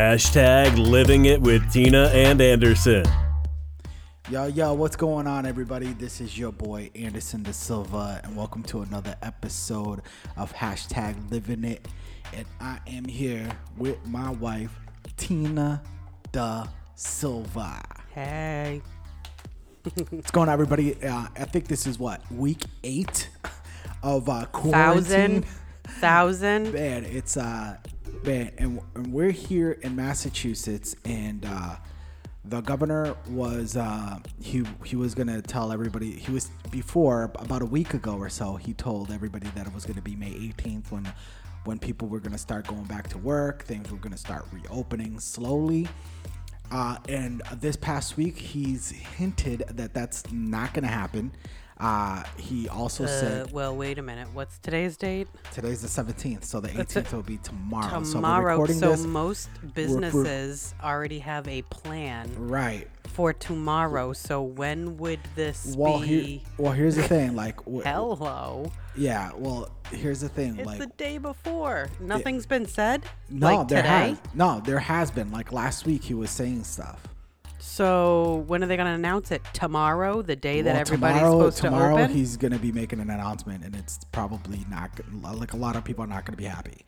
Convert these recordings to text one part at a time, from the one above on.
Hashtag living it with Tina and Anderson. Yo, yo, what's going on, everybody? This is your boy Anderson De Silva, and welcome to another episode of Hashtag Living It. And I am here with my wife, Tina Da Silva. Hey. What's going on, everybody? Uh, I think this is what week eight of uh, quarantine. Thousand. Thousand. Man, it's uh, man, and, and we're here in Massachusetts, and uh, the governor was uh, he he was gonna tell everybody he was before about a week ago or so he told everybody that it was gonna be May 18th when when people were gonna start going back to work, things were gonna start reopening slowly. Uh, and this past week, he's hinted that that's not going to happen. Uh, he also Uh, said well, wait a minute. What's today's date? today's the 17th, so the 18th will be tomorrow. So Tomorrow. recording So, this. most businesses already have a plan right. for tomorrow. So when would this Well, be? here, well, here's the thing. Like, w- Hello. yeah. Well, here's the thing. It's like, the day before. Nothing's been said. no, like there today. has no, there has been. Like last week, he was saying stuff. So when are they going to announce it? Tomorrow, the day that Well, everybody's tomorrow, supposed tomorrow to open. he's gonna be making an announcement, and it's probably not like a lot of people are not gonna be happy.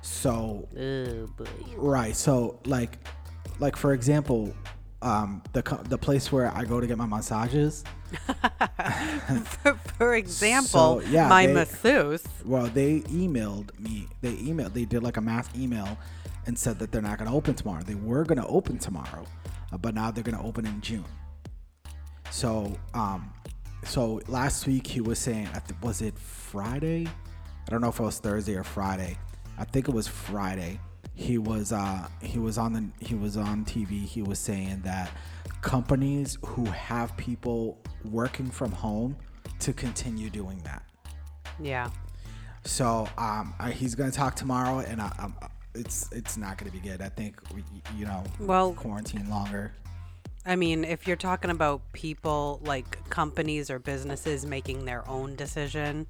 So oh. Right. So like like for example, um the the place where I go to get my massages, For, for example, So, yeah, my they- masseuse. well they emailed me. They emailed they did like a mass email and said that they're not going to open tomorrow. They were going to open tomorrow, uh, but now they're going to open in June. So um so last week he was saying was it Friday? I don't know if it was Thursday or Friday. I think it was Friday. He was uh he was on the he was on TV. He was saying that companies who have people working from home to continue doing that. Yeah. So um I, he's gonna talk tomorrow, and I, um, it's it's not gonna be good. I think we, you know Well- quarantine longer. I mean, if you're talking about people like companies or businesses making their own decision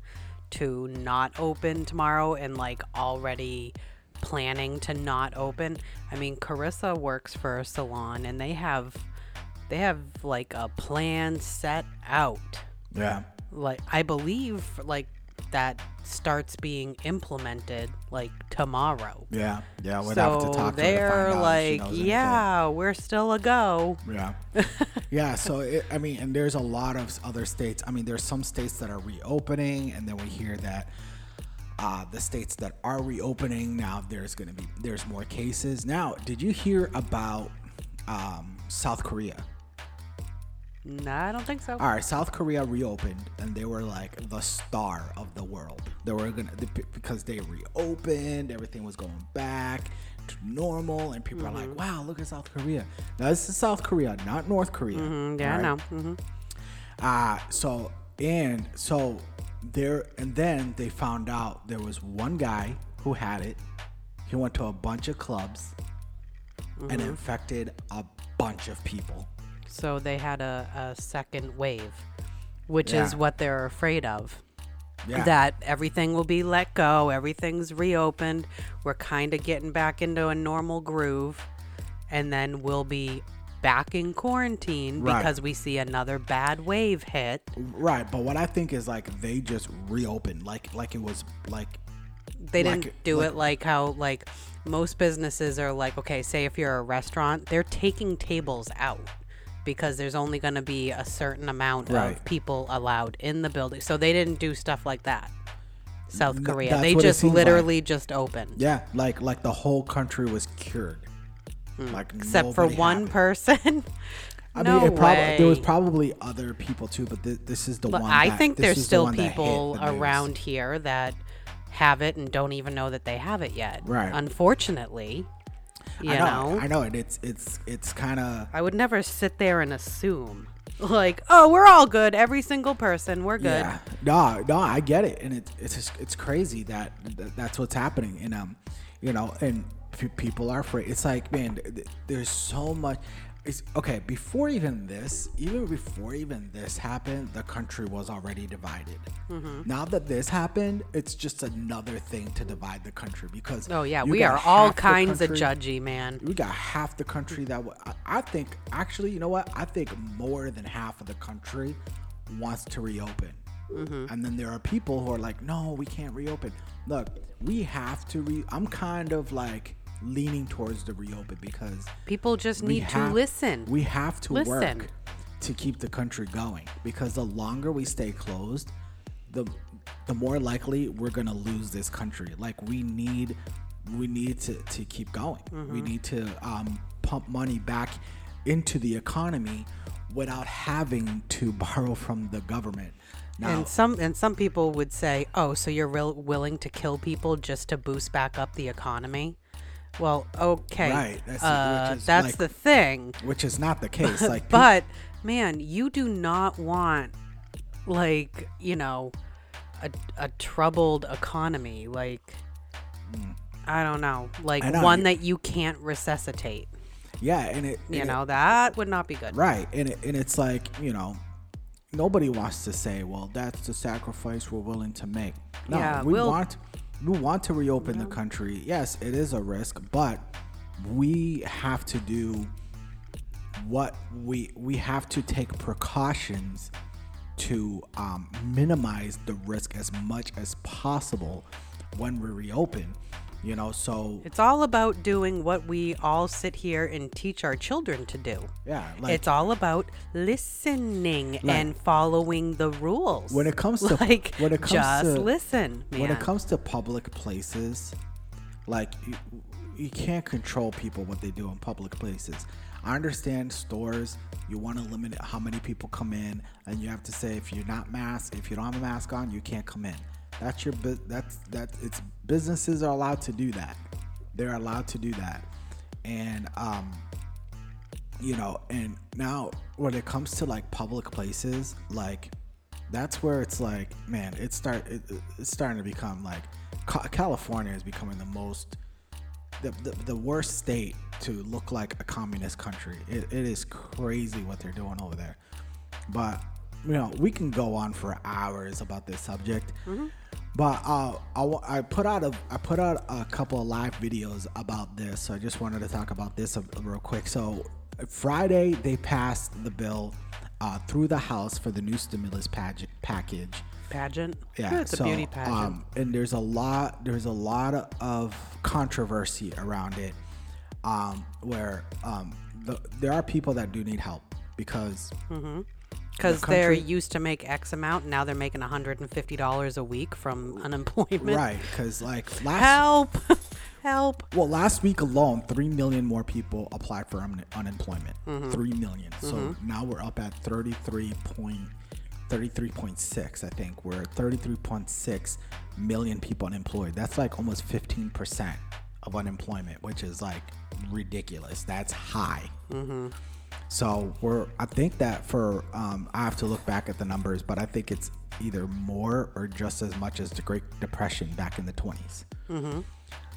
to not open tomorrow and like already planning to not open, I mean, Carissa works for a salon and they have they have like a plan set out. Yeah. Like I believe like that starts being implemented like tomorrow. Yeah, yeah, we'd so have to talk to to they're find out if she like, yeah, we're still a go. Yeah. yeah. So, it, I mean, and there's a lot of other states. I mean, there's some states that are reopening, and then we hear that uh, the states that are reopening now, there's going to be there's more cases. Now, did you hear about um, South Korea? No, I don't think so. All right, South Korea reopened, and they were like the star of the world. They were gonna they, because they reopened, everything was going back to normal, and people are Mm-hmm. like, "Wow, look at South Korea." Now this is South Korea, not North Korea. Mm, yeah, I right? know. hmm Uh, so and so there and then they found out there was one guy who had it. He went to a bunch of clubs and Mm-hmm. infected a bunch of people. So they had a, a second wave, which is what they're afraid of. Yeah. That everything will be let go, everything's reopened. We're kind of getting back into a normal groove, and then we'll be back in quarantine Right. because we see another bad wave hit. Right, but what I think is like they just reopened, like like it was like They didn't do like- it like how like most businesses are like, okay, say if you're a restaurant, they're taking tables out because there's only going to be a certain amount Right. of people allowed in the building. So they didn't do stuff like that. South Korea. that's They just seemed like. literally just opened. yeah, like like the whole country was cured, like Hmm. Except for nobody one had person. I no mean, it probably there was probably other people too, but th- this is the Look, one. I that- think there's is the still one that hit people the news. around here that have it and don't even know that they have it yet. Right. Unfortunately, you I know, know. I know it. It's it's it's kind of I would never sit there and assume, like, oh, we're all good. Every single person, we're good. Yeah, no, no, I get it, and it's it's just, it's crazy that, that that's what's happening, and um, you know, and p- people are afraid. It's like, man, th- th- there's so much. it's okay. Before even this, even before even this happened, the country was already divided. Mm-hmm. Now that this happened, it's just another thing to divide the country because Oh yeah, we are all kinds of judgy, man. we got half the country that w- I- I think actually you know what I think more than half of the country wants to reopen Mm-hmm. and then there are people who are like no we can't reopen look we have to re I'm kind of like leaning towards the reopen because People just need to listen. we have to Listen. work to keep the country going because the longer we stay closed the the more likely we're gonna lose this country. Like we need we need to, to keep going. We need to um, pump money back into the economy without having to borrow from the government. Now, and some and some people would say, "Oh, so you're real willing to kill people just to boost back up the economy?" Well, okay, Right, that's- uh, that's like- the thing. which is not the case. Like, But man, you do not want like you know a a troubled economy. Like I don't know, like. Know, one you- that you can't resuscitate. yeah, and it You and it- know that would not be good. Right, and it, and it's like you know, nobody wants to say, "Well, that's the sacrifice we're willing to make." No, Yeah, we we'll- want we want to reopen the country. Yes, it is a risk, but we have to do what we we have to take precautions to um, minimize the risk as much as possible when we reopen. You know, so It's all about doing what we all sit here and teach our children to do. yeah, like it's all about listening and following the rules. when it comes to like when it comes just to listen, man. when it comes to public places, like you, you can't control people what they do in public places. I understand stores, you want to limit how many people come in, and you have to say if you're not masked, if you don't have a mask on, you can't come in. That's your bu- that's that it's businesses are allowed to do that. They're allowed to do that, and um, you know, and now when it comes to like public places, like that's where it's like, man, it start it, it's starting to become like California is becoming the most the, the, the worst state to look like a communist country. It, it is crazy what they're doing over there. But you know, we can go on for hours about this subject. But uh, I, I put out a I put out a couple of live videos about this. So I just wanted to talk about this real quick. So Friday they passed the bill uh, through the House for the new stimulus page- package. pageant. Yeah, it's so, a beauty pageant. Um, and there's a lot there's a lot of controversy around it, um, where um, the, there are people that do need help because Because they're used to make X amount, now they're making $150 a week from unemployment. right because like last Help! Help! well last week alone three million more people applied for un- unemployment. Mm-hmm. Three million. So now we're up at 33 point 33.6 i think. We're at 33.6 million people unemployed. That's like almost 15% of unemployment which is like ridiculous. That's high so we're i think that for um, i have to look back at the numbers but i think it's either more or just as much as the great depression back in the 20s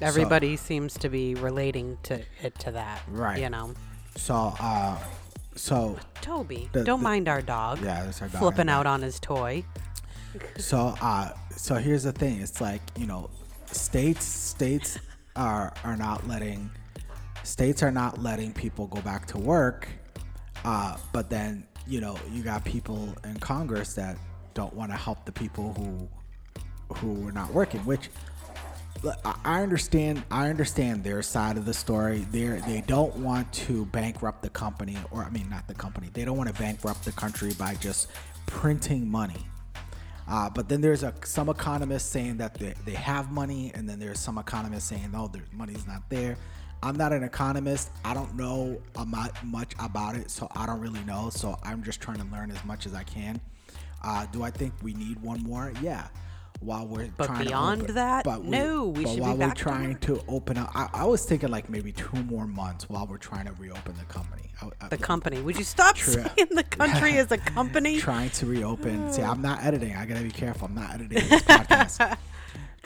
Everybody seems to be relating to it to that. Right. You know. so uh so Toby, The- don't the- mind our dog. Yeah, that's our dog Flipping out on his toy. So uh so here's the thing. It's like, you know, states states are are not letting states are not letting people go back to work. Uh but then, you know, you got people in Congress that don't want to help the people who who are not working, which I- understand. I understand their side of the story. They they don't want to bankrupt the company, or I mean, not the company. They don't want to bankrupt the country by just printing money. Uh, but then there's a some economists saying that they, they have money, and then there's some economists saying no, their money's not there. I'm not an economist. I don't know much about it, so I don't really know. So I'm just trying to learn as much as I can. Uh, do I think we need one more? Yeah. While we're But trying beyond to open, that, but we- no, we but should be while we're back to trying to open up, I, I was thinking like maybe two more months while we're trying to reopen the company. I, I, The company. Would you stop True. saying the country is a company? trying to reopen. See, I'm not editing. I gotta be careful. I'm not editing this podcast.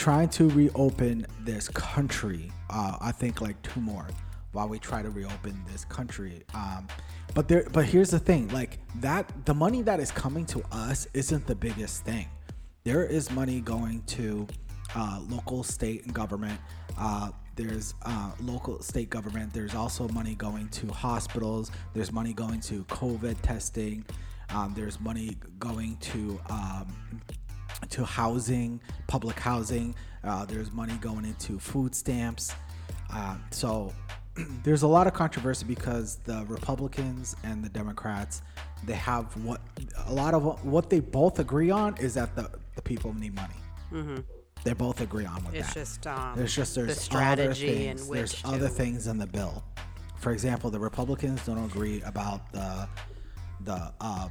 Trying to reopen this country. Uh, I think like two more. while we try to reopen this country. Um, but there, but here's the thing: like that, the money that is coming to us isn't the biggest thing. There is money going to uh, local, state, and government. Uh, there's uh, local, state government. There's also money going to hospitals. There's money going to COVID testing. Um, there's money going to um, to housing, public housing. Uh, there's money going into food stamps. Uh, so there's a lot of controversy because the Republicans and the Democrats they have what a lot of what- they both agree on is that the, the people need money. They both agree on with It's that. just um, There's just there's the strategy other in things. there's to, other things in the bill. For example, the Republicans don't agree about the the um,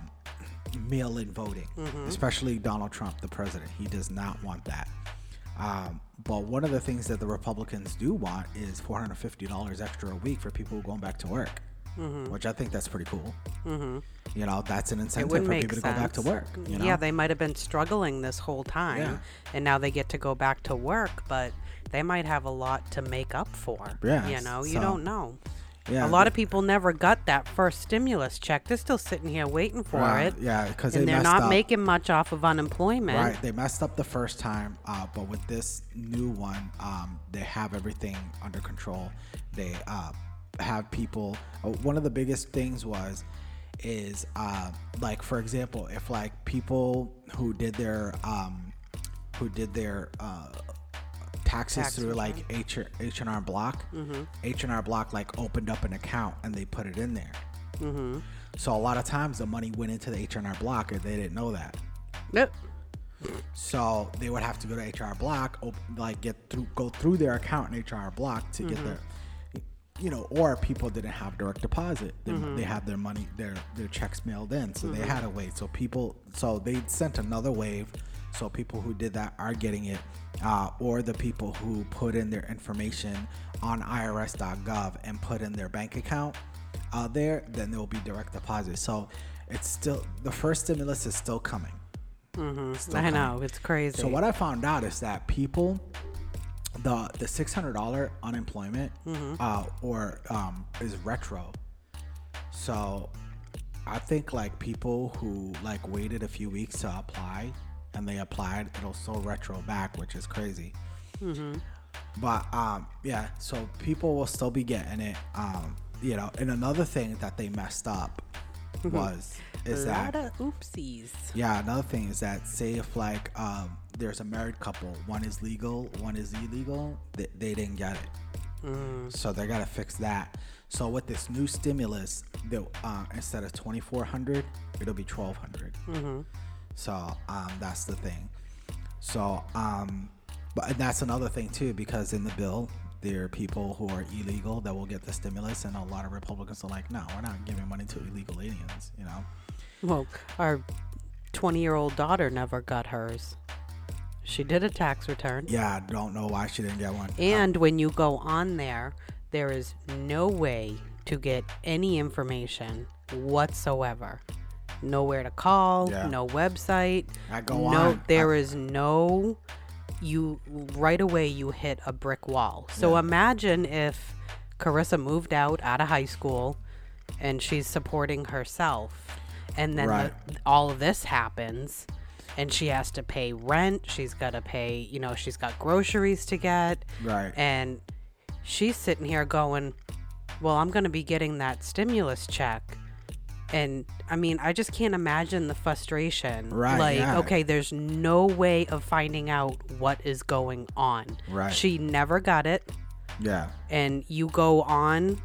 mail-in voting, Mm-hmm. especially Donald Trump, the president. He does not want that. Um, but one of the things that the Republicans do want is four hundred fifty dollars extra a week for people going back to work, which I think that's pretty cool. You know, that's an Mm-hmm. Incentive for people to go back to work. You know? Yeah, they might have been struggling this whole time, Yeah. and now they get to go back to work, but they might have a lot to make up for. Yeah, you know, you so- don't know. Yeah, a lot of people never got that first stimulus check. They're still sitting here waiting for Right, it. Yeah, because they they're not up. making much off of unemployment. Right, they messed up the first time, uh, but with this new one, um, they have everything under control. They uh, have people. Uh, one of the biggest things was, is uh, like for example, if like people who did their um, who did their uh, taxes Tax through like H H and R Block, H and R Block like opened up an account and they put it in there. So a lot of times the money went into the H and R Block and they didn't know that. Yep. So they would have to go to HR Block, op- like get through, go through their account in HR Block to Mm-hmm. get their, you know, or people didn't have direct deposit. They, Mm-hmm. they had their money, their their checks mailed in, so they had to wait. So people, so they sent another wave. So people who did that are getting it, uh, or the people who put in their information on IRS.gov and put in their bank account uh, there, then there will be direct deposit. So it's still the first stimulus is still coming. Mm-hmm. I coming. know it's crazy. So what I found out is that people, the the six hundred dollar unemployment, uh, or um, is retro. So I think like people who like waited a few weeks to apply and they applied, it'll still retro back, which is crazy. But um, yeah, so people will still be getting it. Um, you know, and another thing that they messed up was is a that lot of oopsies. yeah, another thing is that say if like um, there's a married couple, one is legal, one is illegal, they, they didn't get it. So they gotta fix that. So with this new stimulus, uh, instead of twenty four hundred, it'll be twelve So um, that's the thing. So um, but and that's another thing too, because in the bill there are people who are illegal that will get the stimulus, and a lot of Republicans are like, no, we're not giving money to illegal aliens, you know. Well, our 20 year old daughter never got hers. She did a tax return. Yeah, I don't know why she didn't get one. And when you go on there, there is no way to get any information whatsoever. Nowhere to call, Yeah. no website. I go no, on, there I- is no. You right away you hit a brick wall. So Yeah. imagine if Carissa moved out out of high school, and she's supporting herself, and then Right. the, all of this happens, and she has to pay rent. She's got to pay. You know, she's got groceries to get. Right. And she's sitting here going, Well, I'm going to be getting that stimulus check. And I mean, I just can't imagine the frustration. Right, Like, okay, there's no way of finding out what is going on. Right. She never got it. Yeah. And you go on,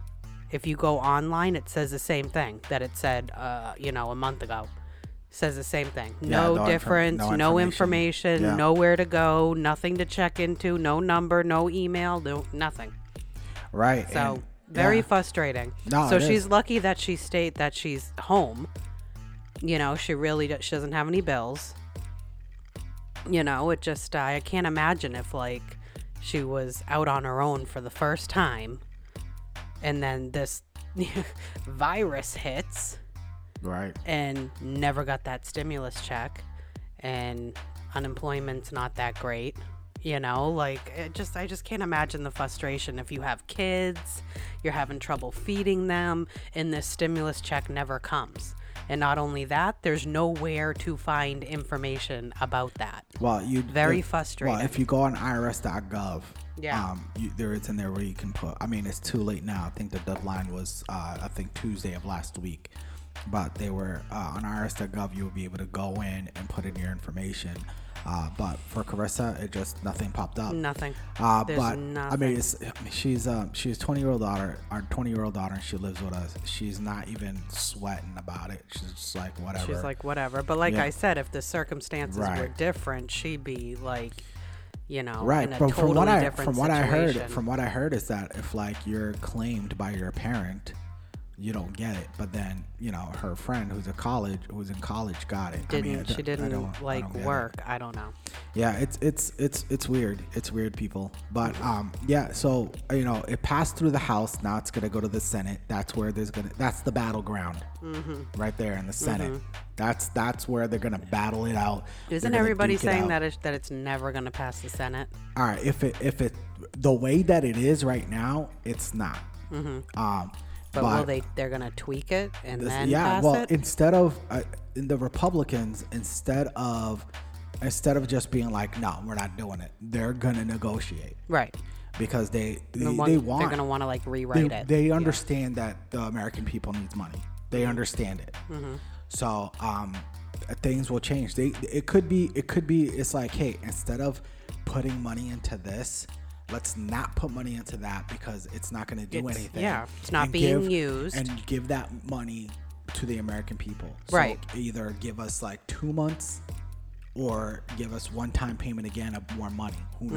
if you go online, it says the same thing that it said, uh, you know, a month ago. Says the same thing. Yeah, no, no infor- difference, no no, information. information, Yeah. nowhere to go, nothing to check into, no number, no email, no nothing. Right. So and- very yeah. frustrating. No, so she's is. lucky that she stayed that she's home. You know, she really do- she doesn't have any bills. You know, it just I can't imagine if like she was out on her own for the first time, and then this virus hits right. and never got that stimulus check, and unemployment's not that great. You know, like it just I just can't imagine the frustration if you have kids, you're having trouble feeding them, and this stimulus check never comes. And not only that, there's nowhere to find information about that. Well, you Very if- frustrating. Well, if you go on irs.gov, Yeah. um, you, there it's in there where you can put. I mean, it's too late now. I think the deadline was, uh, I think Tuesday of last week, but they were uh, on irs.gov. You will be able to go in and put in your information. Uh, but for Carissa, it just nothing popped up. Nothing. Uh, There's but I nothing. mean, it's, I mean, she's um, she's 20 year old daughter, our 20 year old daughter, and she lives with us. She's not even sweating about it. She's just like whatever. She's like, whatever. But like Yeah. I said, if the circumstances were different, she'd be like, you know, right. in a But totally from what I from what I heard from what I heard is that if like you're claimed by your parent, you don't get it. But then you know her friend who's a college who's in college got it. Didn't mean, I she don't- I don't- didn't I like don't get it. work? I don't know. Yeah, it's it's it's it's weird. It's weird, people. But um, yeah. So you know, it passed through the House. Now it's gonna go to the Senate. That's where there's gonna. That's the battleground, Mm-hmm. right there in the Senate. Mm-hmm. That's that's where they're gonna battle it out. Isn't everybody saying that it's, that it's never going to pass the Senate? All right, if it if it the way that it is right now, it's not. Mm-hmm. Um, Mm-hmm. But, will they? They're going to tweak it and this- then yeah, well, it. instead of uh, in the Republicans, instead of instead of just being like, no, we're not doing it, they're gonna negotiate right. because they they, The one, they they're going to want to like rewrite they, it. they understand that the American people needs money. They understand it. Mm-hmm. So um, things will change. They it could be it could be it's like hey instead of putting money into this, let's not put money into that because it's not going to do It's- anything. yeah, it's not and being give- used. and give that money to the American people. So Right. Either give us like two months or give us one-time payment again of more money. Who Mm-hmm,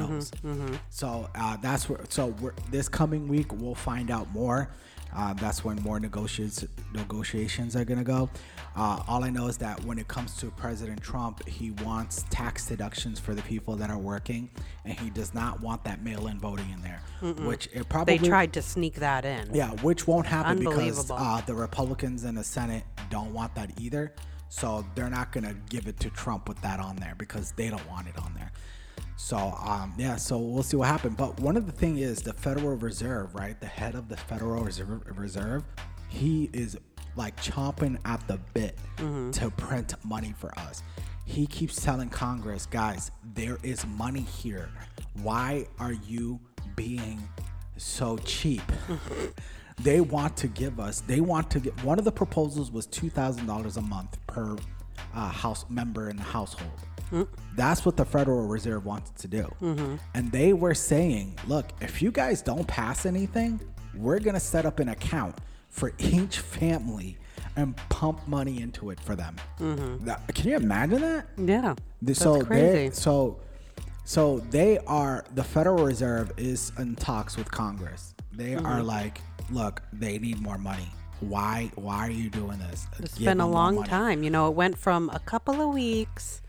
knows? So uh, that's where. So we're, this coming week we'll find out more. Uh, that's when more negotiations negotiations are gonna go. Uh, all I know is that when it comes to President Trump, he wants tax deductions for the people that are working, and he does not want that mail-in voting in there. Which it probably they tried to sneak that in. yeah, which won't happen because uh, the Republicans in the Senate don't want that either. So they're not gonna give it to Trump with that on there because they don't want it on there. So um, yeah, so we'll see what happens. But one of the thing is the Federal Reserve, right? The head of the Federal Reserve, Reserve he is like chomping at the bit to print money for us. He keeps telling Congress, guys, there is money here. Why are you being so cheap? they want to give us, they want to get, one of the proposals was $2,000 a month per uh, house member in the household. That's what the Federal Reserve wanted to do. And they were saying, look, if you guys don't pass anything, we're going to set up an account for each family and pump money into it for them. That- can you imagine that? Yeah. The- That's so they crazy. so so they are the Federal Reserve is in talks with Congress. They Mm-hmm. are like, look, they need more money. Why why are you doing this? It's Give been a long money." time. You know, it went from a couple of weeks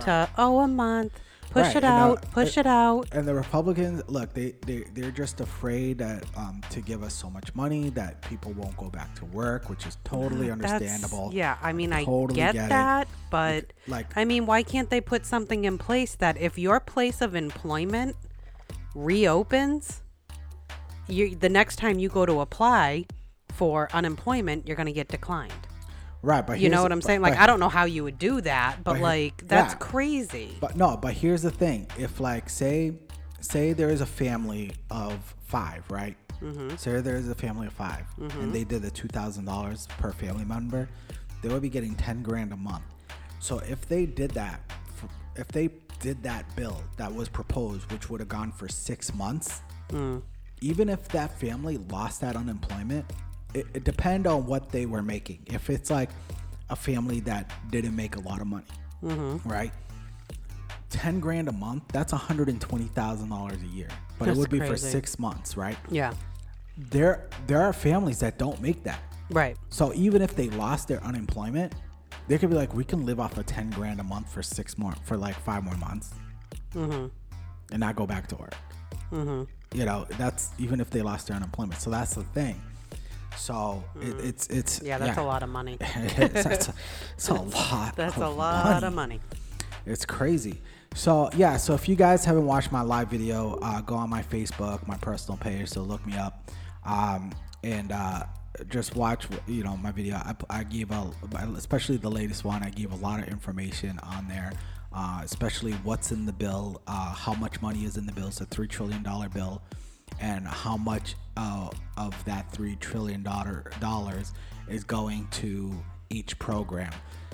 to oh a month. Push Right, it and, out. push it out. And the Republicans, look, they they they're just afraid that um, to give us so much money that people won't go back to work, which is totally That's- understandable. yeah, I mean, I Totally get, get it. that, but Like- I mean, why can't they put something in place that if your place of employment reopens, you the next time you go to apply for unemployment, you're going to get declined. Right, but You know what I'm but- saying? Like, but- I don't know how you would do that, but here- like, that's yeah. crazy. But no, but here's the thing: if like say say there is a family of five, right? Mm-hmm. Say there is a family of 5 and they did the two thousand dollars per family member, they would be getting ten grand a month. So if they did that, if they did that bill that was proposed, which would have gone for six months, Mm. even if that family lost that unemployment, it, it depend on what they were making. If it's like a family that didn't make a lot of money, Mm-hmm. right? Ten grand a month, that's hundred and twenty thousand dollars a year. But That's it would be for six months, right? yeah, There there are families that don't make that. right. So even if they lost their unemployment, they could be like, we can live off of ten grand a month for six more for like five more months, Mm-hmm. and not go back to work. You know, that's even if they lost their unemployment. So that's the thing. So it, it's it's Mm. Yeah, that's a lot of money. it's, it's a, it's a lot. That's a lot of money. It's crazy. So yeah, so if you guys haven't watched my live video, uh, go on my Facebook, my personal page. So look me up, um, and uh, just watch. You know my video. I, I gave a, especially the latest one. I gave a lot of information on there, uh, especially what's in the bill, uh, how much money is in the bill. It's a three trillion dollar bill, and how much uh, of that three trillion dollar dollars is going to each program.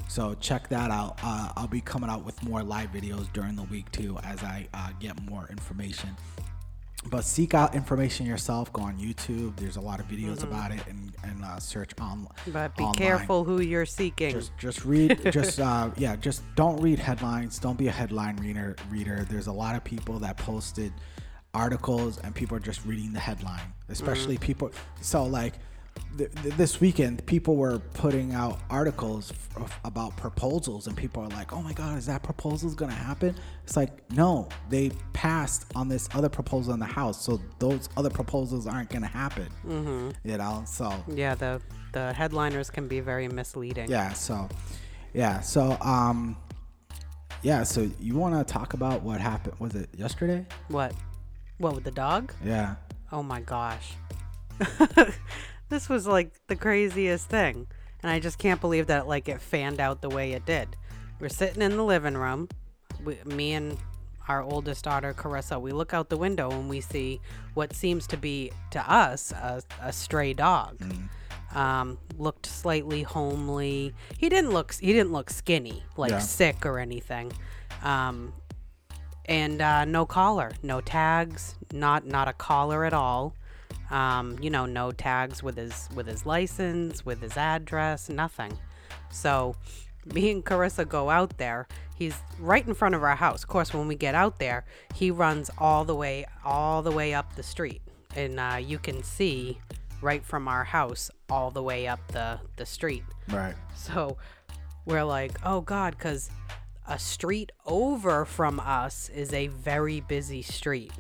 So check that out. Uh, I'll be coming out with more live videos during the week too as I uh, get more information. But seek out information yourself. Go on YouTube. There's a lot of videos about it, and, and uh, search on. But be online. careful who you're seeking. Just just read. just uh, yeah. Just don't read headlines. Don't be a headline reader. Reader. There's a lot of people that posted articles, and people are just reading the headline. Especially people. So like th- th- this weekend, people were putting out articles f- about proposals, and people are like, "Oh my God, is that proposals gonna happen?" It's like, no, they passed on this other proposal in the House, so those other proposals aren't gonna happen. Mm-hmm. You know, so yeah, the the headliners can be very misleading. yeah, so yeah, so um, yeah, so you want to talk about what happened? Was it yesterday? What? What with the dog? Yeah. Oh my gosh. this was like the craziest thing. And I just can't believe that like it fanned out the way it did. We're sitting in the living room. We, me and our oldest daughter Carissa, we look out the window and we see what seems to be to us a, a stray dog. Um, looked slightly homely. He didn't look he didn't look skinny, like Yeah. sick or anything. Um, and uh, no collar, no tags, not not a collar at all. Um, you know, no tags with his with his license, with his address, nothing. So, me and Carissa go out there. He's right in front of our house. Of course, when we get out there, he runs all the way all the way up the street, and uh, you can see right from our house all the way up the the street. Right. So we're like, oh God, because a street over from us is a very busy street.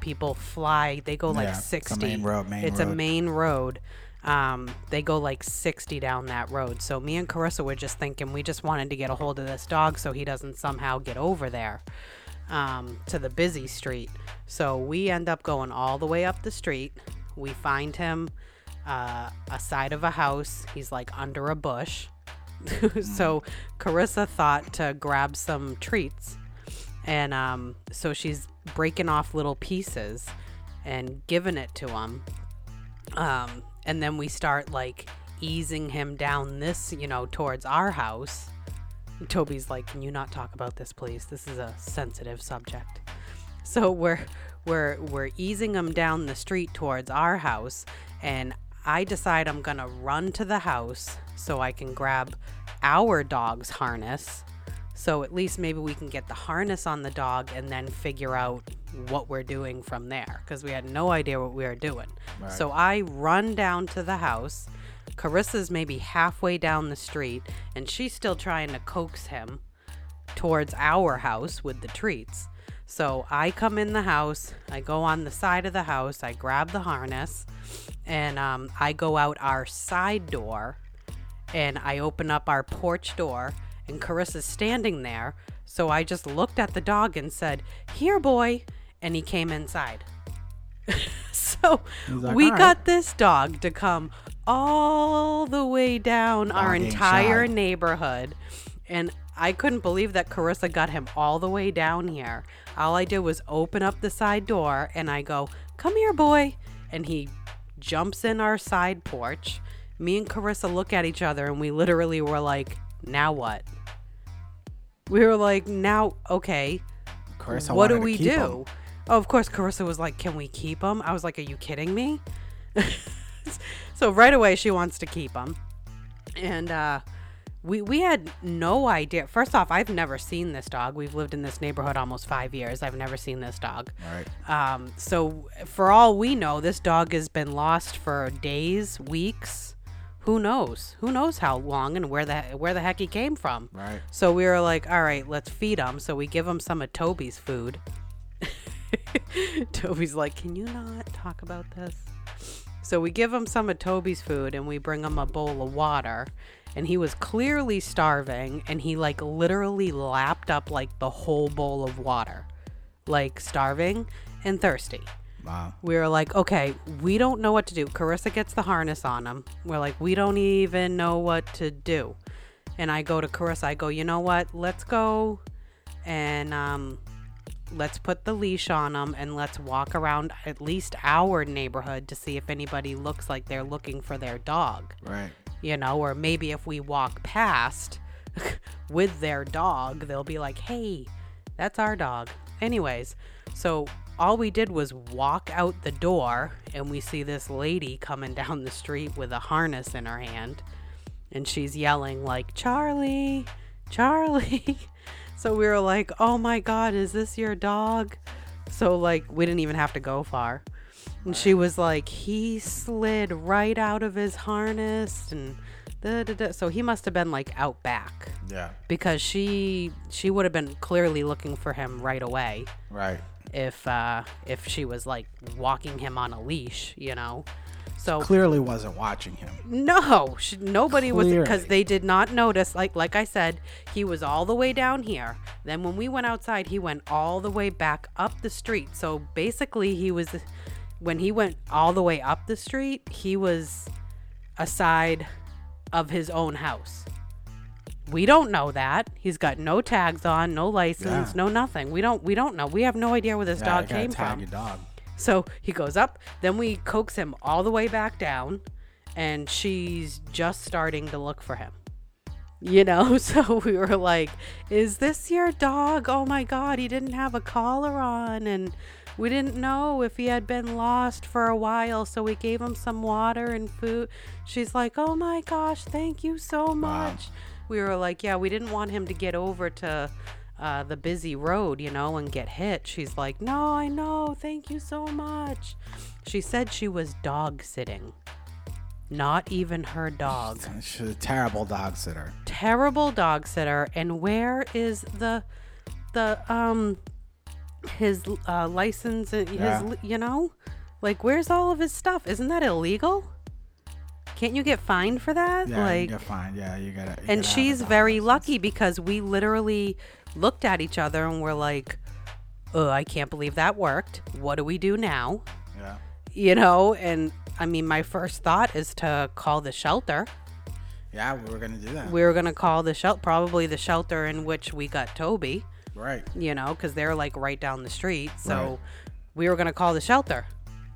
People fly, they go like Yeah, it's a 60. main road, main it's a main road. Um, they go like 60 down that road. So me and Carissa were just thinking we just wanted to get a hold of this dog so he doesn't somehow get over there um, to the busy street. So we end up going all the way up the street. We find him uh, a side of a house. He's like under a bush. so Carissa thought to grab some treats. And um, so she's breaking off little pieces and giving it to him. Um, and then we start like easing him down this, you know, towards our house. Toby's like, "Can you not talk about this, please? This is a sensitive subject." So we're we're we're easing him down the street towards our house, and I decide I'm gonna run to the house so I can grab our dog's harness. So at least maybe we can get the harness on the dog and then figure out what we're doing from there because we had no idea what we were doing. So I run down to the house. Carissa's maybe halfway down the street and she's still trying to coax him towards our house with the treats. So I come in the house, I go on the side of the house, I grab the harness, and um, I go out our side door and I open up our porch door, and Carissa's standing there. So I just looked at the dog and said, Here, boy. And he came inside. so like, we "All right." got this dog to come all the way down our entire shy. neighborhood. And I couldn't believe that Carissa got him all the way down here. All I did was open up the side door and I go, Come here, boy. And he jumps in our side porch. Me and Carissa look at each other and we literally were like, Now what? We were like, Now, okay, Carissa what do we do? him. Oh, of course, Carissa was like, Can we keep him? I was like, Are you kidding me? so right away, she wants to keep him. And uh, we, we had no idea. First off, I've never seen this dog. We've lived in this neighborhood almost five years. I've never seen this dog. Right. Um, so for all we know, this dog has been lost for days, weeks. Who knows? Who knows how long and where the where the heck he came from? Right. So we were like, all right, let's feed him. So we give him some of Toby's food. Toby's like, can you not talk about this? So we give him some of Toby's food and we bring him a bowl of water. and he was clearly starving and he like literally lapped up like the whole bowl of water. Like starving and thirsty. Wow. We were like, okay, we don't know what to do. Carissa gets the harness on him. We're like, we don't even know what to do. And I go to Carissa, I go, you know what? Let's go and um, let's put the leash on him and let's walk around at least our neighborhood to see if anybody looks like they're looking for their dog. Right. You know, or maybe if we walk past with their dog, they'll be like, hey, that's our dog. Anyways, so all we did was walk out the door and we see this lady coming down the street with a harness in her hand and she's yelling like charlie charlie so we were like oh my god is this your dog so like we didn't even have to go far and she was like he slid right out of his harness and da, da, da. so he must have been like out back Yeah. because she she would have been clearly looking for him right away Right. If uh if she was like walking him on a leash you know? So Clearly wasn't watching him. no sh nobody was because they did not notice like like i said he was all the way down here. Then when we went outside he went all the way back up the street. So basically he was when he went all the way up the street he was aside of his own house we don't know that he's got no tags on no license Yeah. no nothing we don't we don't know we have no idea where this Yeah, dog came tag from your dog. so he goes up, then we coax him all the way back down, and she's just starting to look for him. You know, so we were like, Is this your dog? Oh my God, he didn't have a collar on, and we didn't know if he had been lost for a while, so we gave him some water and food. She's like, Oh my gosh, thank you so much. We were like, Yeah, we didn't want him to get over to uh, the busy road, you know, and get hit. She's like, No, I know. Thank you so much. She said she was dog sitting. Not even her dog. She's a terrible dog sitter. Terrible dog sitter. And where is the, the, um, his uh, license, his, Yeah. you know? Like, where's all of his stuff? Isn't that illegal? Can't you get fined for that? Yeah, like, you're fine. Yeah, you gotta. you and gotta she's very license. lucky because we literally looked at each other and we're like, oh, I can't believe that worked. What do we do now? Yeah. You know, and I mean, my first thought is to call the shelter. Yeah, we were gonna do that. We were to call the shelter, probably the shelter in which we got Toby, right. you know, because they're like right down the street. So Right. we were to call the shelter.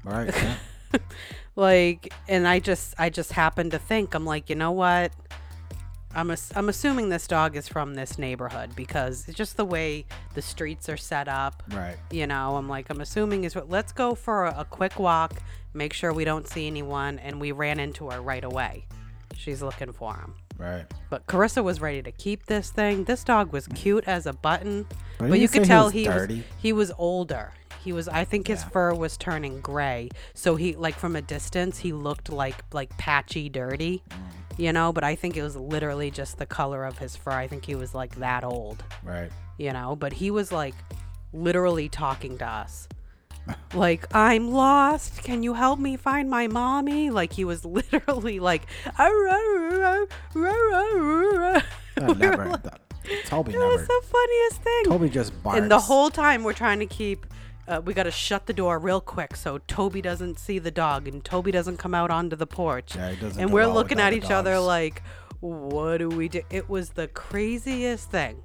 Right. Yeah. like and i just i just happened to think i'm like you know what i'm ass- i'm assuming this dog is from this neighborhood because it's just the way the streets are set up right. you know i'm like i'm assuming is what let's go for a, a quick walk make sure we don't see anyone and we ran into her right away she's looking for him Right. but Carissa was ready to keep this thing. This dog was cute as a button, But but, you could he tell was he was he was older. He was I think his Yeah. fur was turning gray. So he like from a distance he looked like like patchy dirty. Mm. You know, but I think it was literally just the color of his fur. I think he was like that old, Right. you know, but he was like literally talking to us. Like, I'm lost. Can you help me find my mommy? Like, he was literally like, We never. like- that- Toby it was the funniest thing. Toby just barks. and the whole time we're trying to keep, uh, we got to shut the door real quick so Toby doesn't see the dog and Toby doesn't come out onto the porch. Yeah, he doesn't and we're looking at each other like, what do we do? It was the craziest thing.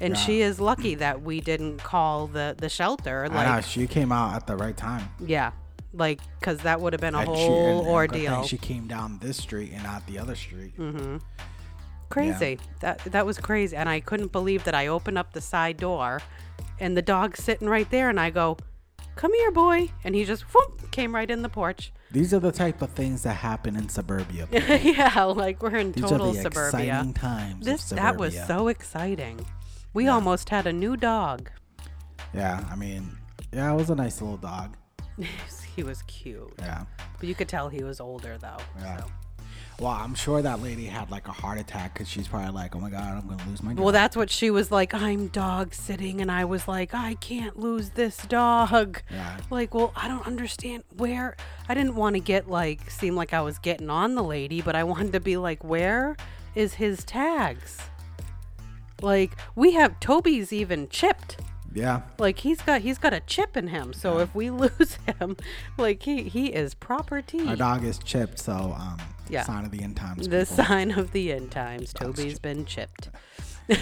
And Yeah. she is lucky that we didn't call the, the shelter. Know she came out at the right time. yeah. Like, because that would have been a And she- whole and- and good ordeal. She came down this street and not the other street. Mm-hmm. crazy. That that was crazy, and I couldn't believe that I opened up the side door, and the dog's sitting right there, and I go, "Come here, boy," and he just whoop, came right in the porch. These are the type of things that happen in suburbia. yeah, like we're in These total are the suburbia. exciting times. This of that was so exciting. We almost had a new dog. Yeah, I mean, yeah, it was a nice little dog. he was cute, Yeah, but you could tell he was older though. yeah. so. Well, I'm sure that lady had like a heart attack because she's probably like, "Oh my god, I'm gonna lose my." Well, that's what she was like. I'm dog sitting, and I was like, I can't lose this dog. Yeah. Like, well, I don't understand where. I didn't want to get like seem like I was getting on the lady, but I wanted to be like, where is his tags. Like we have Toby's even chipped. Yeah. Like he's got he's got a chip in him. So if we lose him, like he he is property. Our dog is chipped, so um, Yeah. sign of the end times. The people. sign of the end times. Toby's been chipped.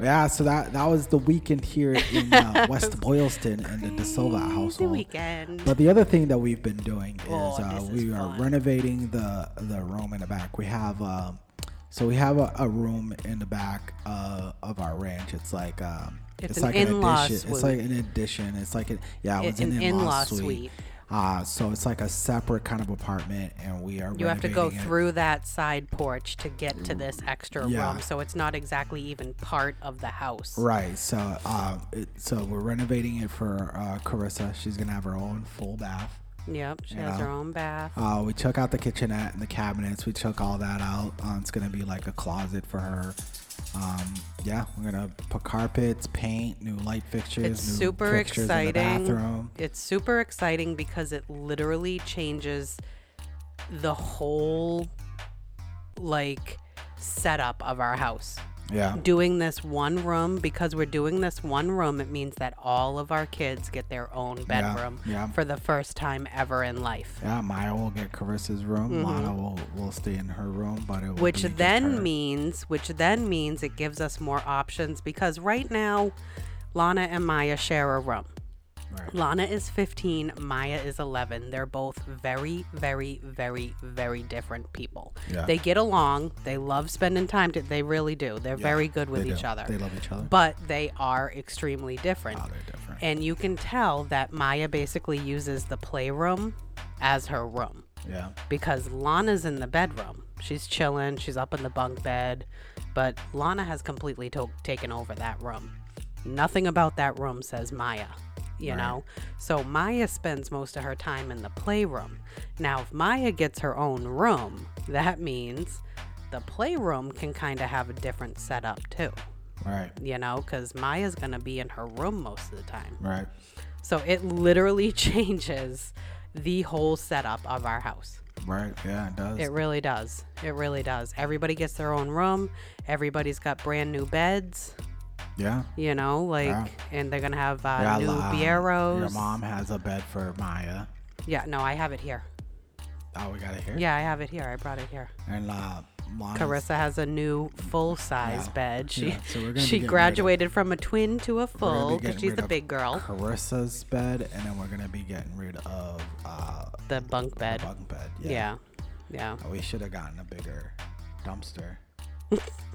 Yeah, so that that was the weekend here in uh, West Boylston and the De Silva household. The weekend. But the other thing that we've been doing is Oh, uh, this is we are fun. renovating the the room in the back. We have um, so we have a, a room in the back uh, of our ranch. It's like um, It's an like in-law addition. It's like an addition. It's like a, yeah, it It- was an, an in-law, in-law suite. suite. Uh, so it's like a separate kind of apartment, and we are. you have to go it. through that side porch to get to this extra Yeah. room. So it's not exactly even part of the house. Right. So, uh, it, so we're renovating it for uh, Carissa. She's gonna have her own full bath. Yep. She You has know? her own bath. Uh, we took out the kitchenette and the cabinets. We took all that out. Uh, it's gonna be like a closet for her. Um, yeah, we're gonna put carpets, paint, new light fixtures, It's new super fixtures in the exciting. bathroom. It's super exciting because it literally changes the whole like setup of our house. Yeah, Doing this one room because we're doing this one room, it means that all of our kids get their own bedroom yeah. for the first time ever in life. yeah. Maya will get Carissa's room. Lana will will stay in her room, but it will Mm-hmm. which then means which then means it gives us more options because right now Lana and Maya share a room. Right. Lana is 15, Maya is 11. They're both very, very, very, very different people. Yeah. They get along. They love spending time. To, they really do. They're very good with each do. other. They love each other. But they are extremely different. Oh, they're different. And you can tell that Maya basically uses the playroom as her room yeah, because Lana's in the bedroom. She's chilling. She's up in the bunk bed, but Lana has completely to- taken over that room. Nothing about that room says Maya, you Right. know? So Maya spends most of her time in the playroom. Now, if Maya gets her own room, that means the playroom can kind of have a different setup too, right, you know? Because Maya's going to be in her room most of the time. right. So it literally changes the whole setup of our house. Right, yeah, it does. It really does. It really does. Everybody gets their own room. Everybody's got brand new beds, yeah. you know, like, Yeah. and they're gonna have uh, Yeah, new um, Bieros. Your mom has a bed for Maya. Yeah, no, I have it here. Oh, we got it here. Yeah, I have it here. I brought it here. And uh, Lana's- Carissa has a new full size Yeah. bed. She Yeah, so she graduated from a twin to a we're gonna be full because she's a big girl. Carissa's bed, and then we're gonna be getting rid of uh, The bunk the bed. bunk bed. Yeah. Yeah. We should have gotten a bigger dumpster.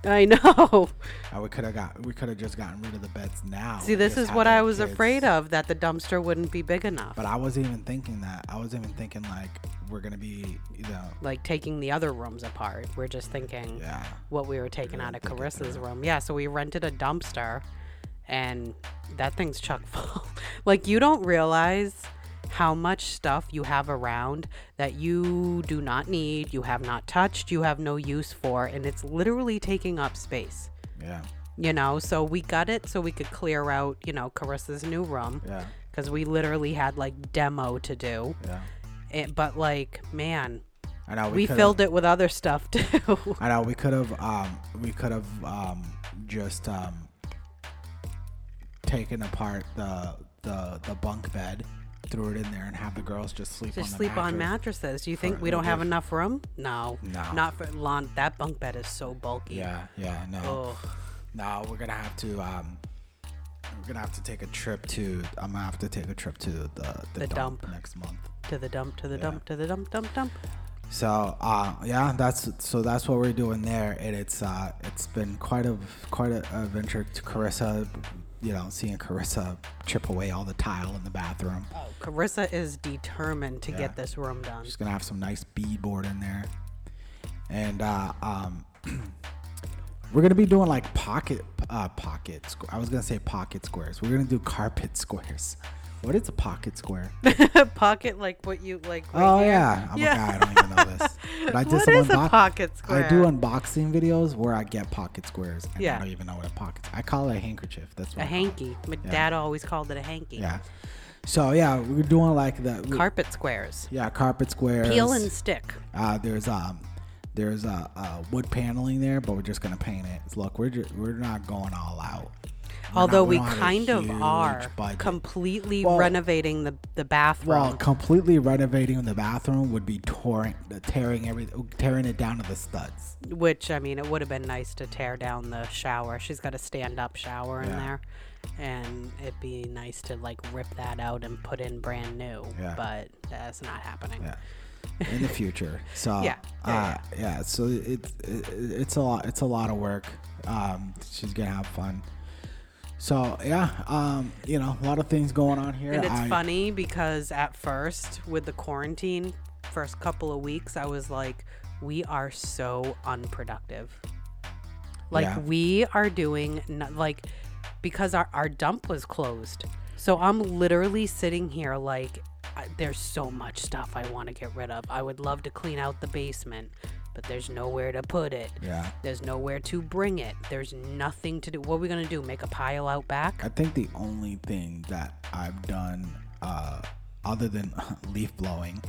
I know. Uh, we could have got. We could have just gotten rid of the beds now. See, this is what I was kids- afraid of that the dumpster wouldn't be big enough. But I wasn't even thinking that. I was even thinking like we're gonna be, you know, like taking the other rooms apart. We're just thinking yeah, what we were taking out of Carissa's room. Yeah, so we rented a dumpster and that thing's chock full. like you don't realize how much stuff you have around that you do not need, you have not touched, you have no use for, and it's literally taking up space. yeah, You know, so we got it so we could clear out, you know, Carissa's new room yeah, because we literally had like demo to do. yeah. It, but like, man, I know we could've- filled it with other stuff too. I know we could have. Um, we could have um, just um, taken apart the the the bunk bed, threw it in there, and have the girls just sleep Just on the sleep on mattresses. Do you think we don't have enough room? No. No. Not for lawn. That bunk bed is so bulky. Yeah, yeah, no, Oh, no. We're gonna have to. Um, we're gonna have to take a trip to. I'm gonna have to take a trip to the the, The dump, dump. next month. to the dump, to the Yeah. dump, to the dump, dump, dump. So uh, yeah, that's so that's what we're doing there, and it's uh, it's been quite a quite a adventure to Carissa. You know, seeing Carissa chip away all the tile in the bathroom. Oh, Carissa is determined to Yeah. get this room done. She's gonna have some nice beadboard in there, and uh, um, we're gonna be doing like pocket uh, pocket. Squ- I was gonna say pocket squares. We're gonna do carpet squares. What is a pocket square? pocket like what you like. Right oh here. yeah, I'm Yeah. a guy. I don't even know this. But I did What is a pocket square? I do unboxing videos where I get pocket squares, and Yeah. I don't even know what a pocket. I call it a handkerchief. That's what A I hanky. My Yeah. dad always called it a hanky. Yeah. So yeah, we're doing like the Carpet squares. yeah carpet squares. Peel and stick. Uh, there's um, There's a, a wood paneling there, but we're just gonna paint it. Look, we're just, we're not going all out. Although we don't have a kind of are budget. completely Well- renovating the the bathroom. Well, completely renovating the bathroom would be tearing, tearing every, tearing it down to the studs. Which I mean, it would have been nice to tear down the shower. She's got a stand-up shower in Yeah. there, and it'd be nice to like rip that out and put in brand new. Yeah. But that's not happening. Yeah. In the future, so Yeah, yeah, uh, yeah. So it's it, it's a lot. It's a lot of work. Um, she's gonna have fun. So yeah, um, you know, a lot of things going on here. And it's I- funny because at first, with the quarantine, first couple of weeks, I was like, we are so unproductive. Like, Yeah. we are doing, like, because our, our dump was closed. So I'm literally sitting here like, I, there's so much stuff I want to get rid of. I would love to clean out the basement, but there's nowhere to put it. Yeah. There's nowhere to bring it. There's nothing to do. What are we going to do? Make a pile out back? I think the only thing that I've done, uh, other than leaf blowing,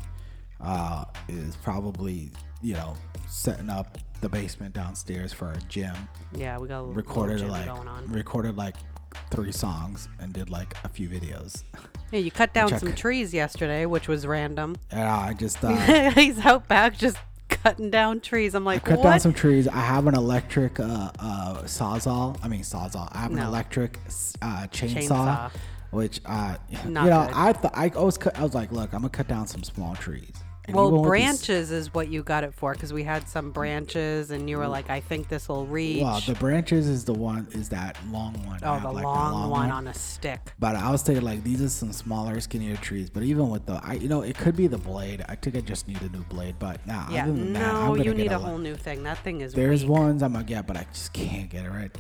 uh, is probably you know setting up the basement downstairs for a gym. Yeah, we got a little Recorded like going on. recorded like three songs and did like a few videos. Yeah, you cut down some trees yesterday, which was random. Yeah, I just uh, He's out back just cutting down trees. I'm like, cut what? down some trees. I have an electric uh, uh, sawzall. I mean sawzall. I have an No. electric uh, chainsaw, Chainsaw. which uh, Not you know good. I th- I always cut, I was like, look, I'm gonna cut down some small trees. Well, these- branches is what you got it for because we had some branches, and you were mm. like, I think this will reach. Well, the branches is the one is that long one. Oh, the like, long, one on a stick. But I was thinking like these are some smaller, skinnier trees. But even with the, I you know, it could be the blade. I think I just need a new blade. But nah, Yeah, than that, no, you need a le- whole new thing. That thing is There's weak. ones I'm gonna get, but I just can't get it right.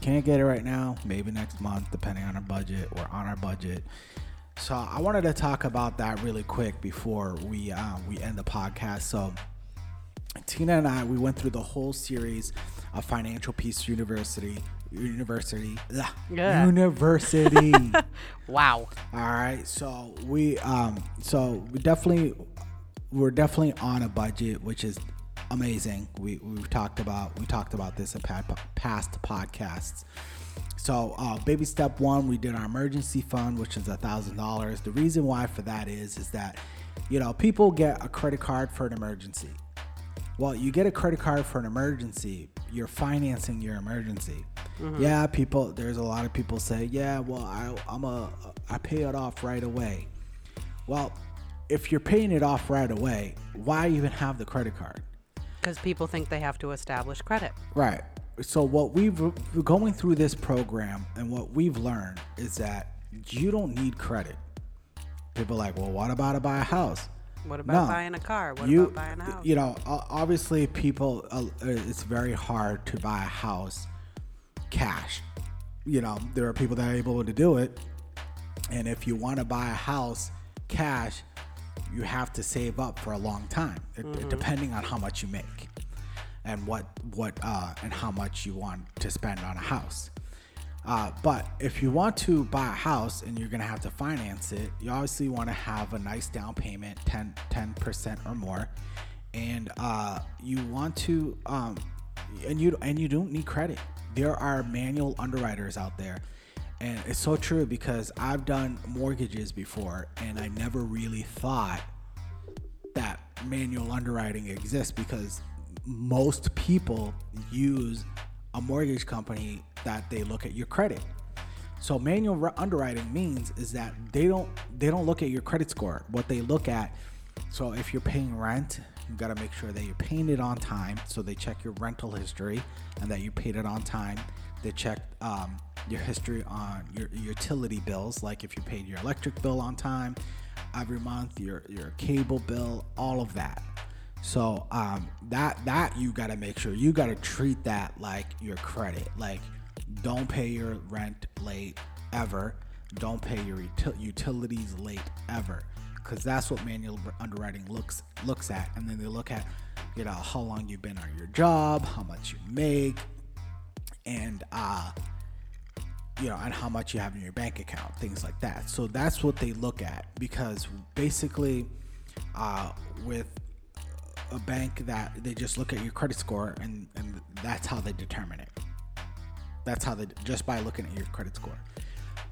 Can't get it right now. Maybe next month, depending on our budget. We're on our budget. So I wanted to talk about that really quick before we uh, we end the podcast. So Tina and I we went through the whole series of Financial Peace University. University. Yeah. University. Wow. All right, so we um so we definitely we're definitely on a budget, which is amazing. We we've talked about we talked about this in pa- past podcasts. So uh, baby step one, we did our emergency fund, which is a thousand dollars. The reason why for that is is that you know people get a credit card for an emergency. Well, you get a credit card for an emergency, you're financing your emergency. Yeah, people. There's a lot of people say, yeah, well, I, I'm a, I pay it off right away. Well, if you're paying it off right away, why even have the credit card? Because people think they have to establish credit. Right. So what we've going through this program and what we've learned is that you don't need credit. People are like, well, what about to buy a house? What about No. buying a car? What you, about buying a house? You know, obviously, people, uh, it's very hard to buy a house cash. You know, there are people that are able to do it. And if you want to buy a house cash, you have to save up for a long time, Mm-hmm. depending on how much you make and what what uh, and how much you want to spend on a house. Uh, but if you want to buy a house and you're gonna have to finance it, you obviously want to have a nice down payment, 10 percent or more, and uh, you want to um, and you and you don't need credit. There are manual underwriters out there, and it's so true because I've done mortgages before, and I never really thought that manual underwriting exists because most people use a mortgage company that they look at your credit. So manual re- underwriting means is that they don't they don't look at your credit score. What they look at, so if you're paying rent, you got to make sure that you're paying it on time. So they check your rental history and that you paid it on time. They check um, your history on your, your utility bills, like if you paid your electric bill on time every month, your your cable bill, all of that. So um, that that you got to make sure you got to treat that like your credit. Like, don't pay your rent late ever. Don't pay your util- utilities late ever, because that's what manual underwriting looks looks at. And then they look at, you know, how long you've been on your job, how much you make, and uh, you know, and how much you have in your bank account, things like that. So that's what they look at because basically, uh, with a bank that they just look at your credit score and and that's how they determine it. That's how they just by looking at your credit score.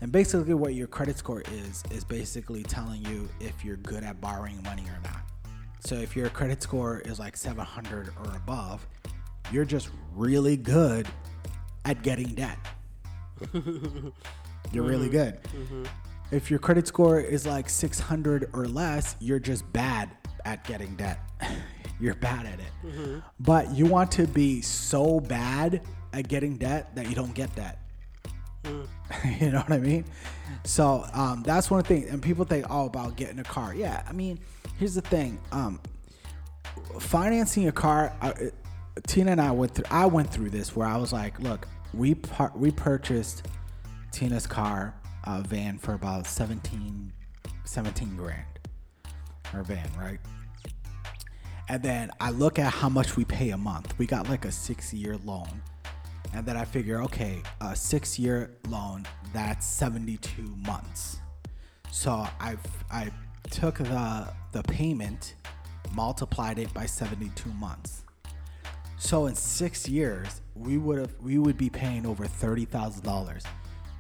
And basically, what your credit score is is basically telling you if you're good at borrowing money or not. So if your credit score is like 700 or above, you're just really good at getting debt. you're really mm-hmm. good. Mm-hmm. If your credit score is like 600 or less, you're just bad at getting debt. you're bad at it. But you want to be so bad at getting debt that you don't get debt. you know what I mean? So um, that's one thing. And people think, oh, about getting a car. Yeah, I mean, here's the thing. Um, financing a car, I, it- Tina and I went through. I went through this where I was like, look, we par- we purchased Tina's car, uh, van for about 17, 17 grand. Her van, right? And then I look at how much we pay a month. We got like a six year loan. And then I figure, okay, a six year loan, that's 72 months. So I I took the the payment, multiplied it by 72 months. So in six years, we would have we would be paying over thirty thousand dollars.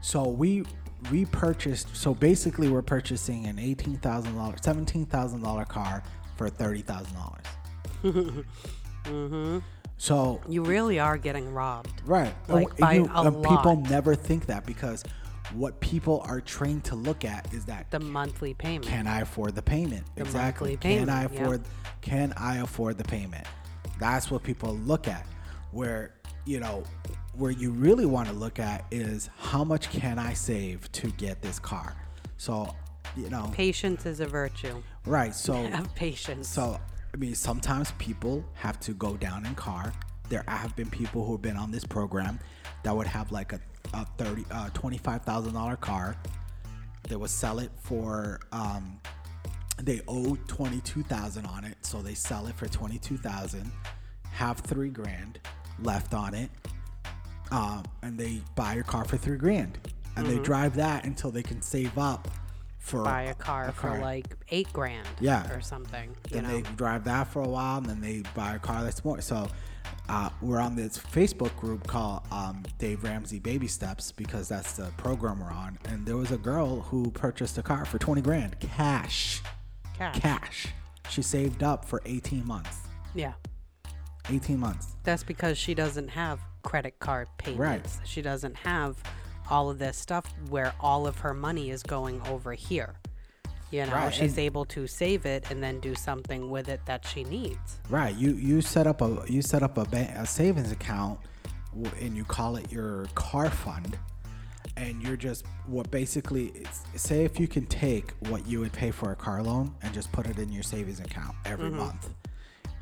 So we we purchased. So basically, we're purchasing an eighteen thousand dollars, seventeen thousand dollar car for thirty thousand dollars. Mhm. So You really are getting robbed. right, Like, and by you- a and people never think that because what people are trained to look at is that The monthly payment. can I afford the payment? The exactly. monthly Can I payment, yeah. afford can I afford the payment? That's what people look at. Where, you know, where you really want to look at is how much can I save to get this car? So, you know, Patience is a virtue. right. So Have patience. so, I mean, sometimes people have to go down in car. There have been people who have been on this program that would have like a, a 30, uh, $25,000 car. They would sell it for, um, they owe 22,000 on it. So they sell it for 22,000, have three grand left on it. Um, and they buy a car for three grand and they drive that until they can save up for Mm-hmm. buy a car for like eight grand. Yeah. Or something. You then know. they drive that for a while and then they buy a car that's more so uh, we're on this facebook group called um, dave ramsey baby steps because that's the program we're on and there was a girl who purchased a car for 20 grand cash Cash. cash she saved up for 18 months Yeah. 18 months That's because she doesn't have credit card payments. Right. She doesn't have all of this stuff where all of her money is going over here. You know, Right, she's and- able to save it and then do something with it that she needs. right you you set up a you set up a, bank, a savings account and you call it your car fund and you're just what basically say if you can take what you would pay for a car loan and just put it in your savings account every mm-hmm. month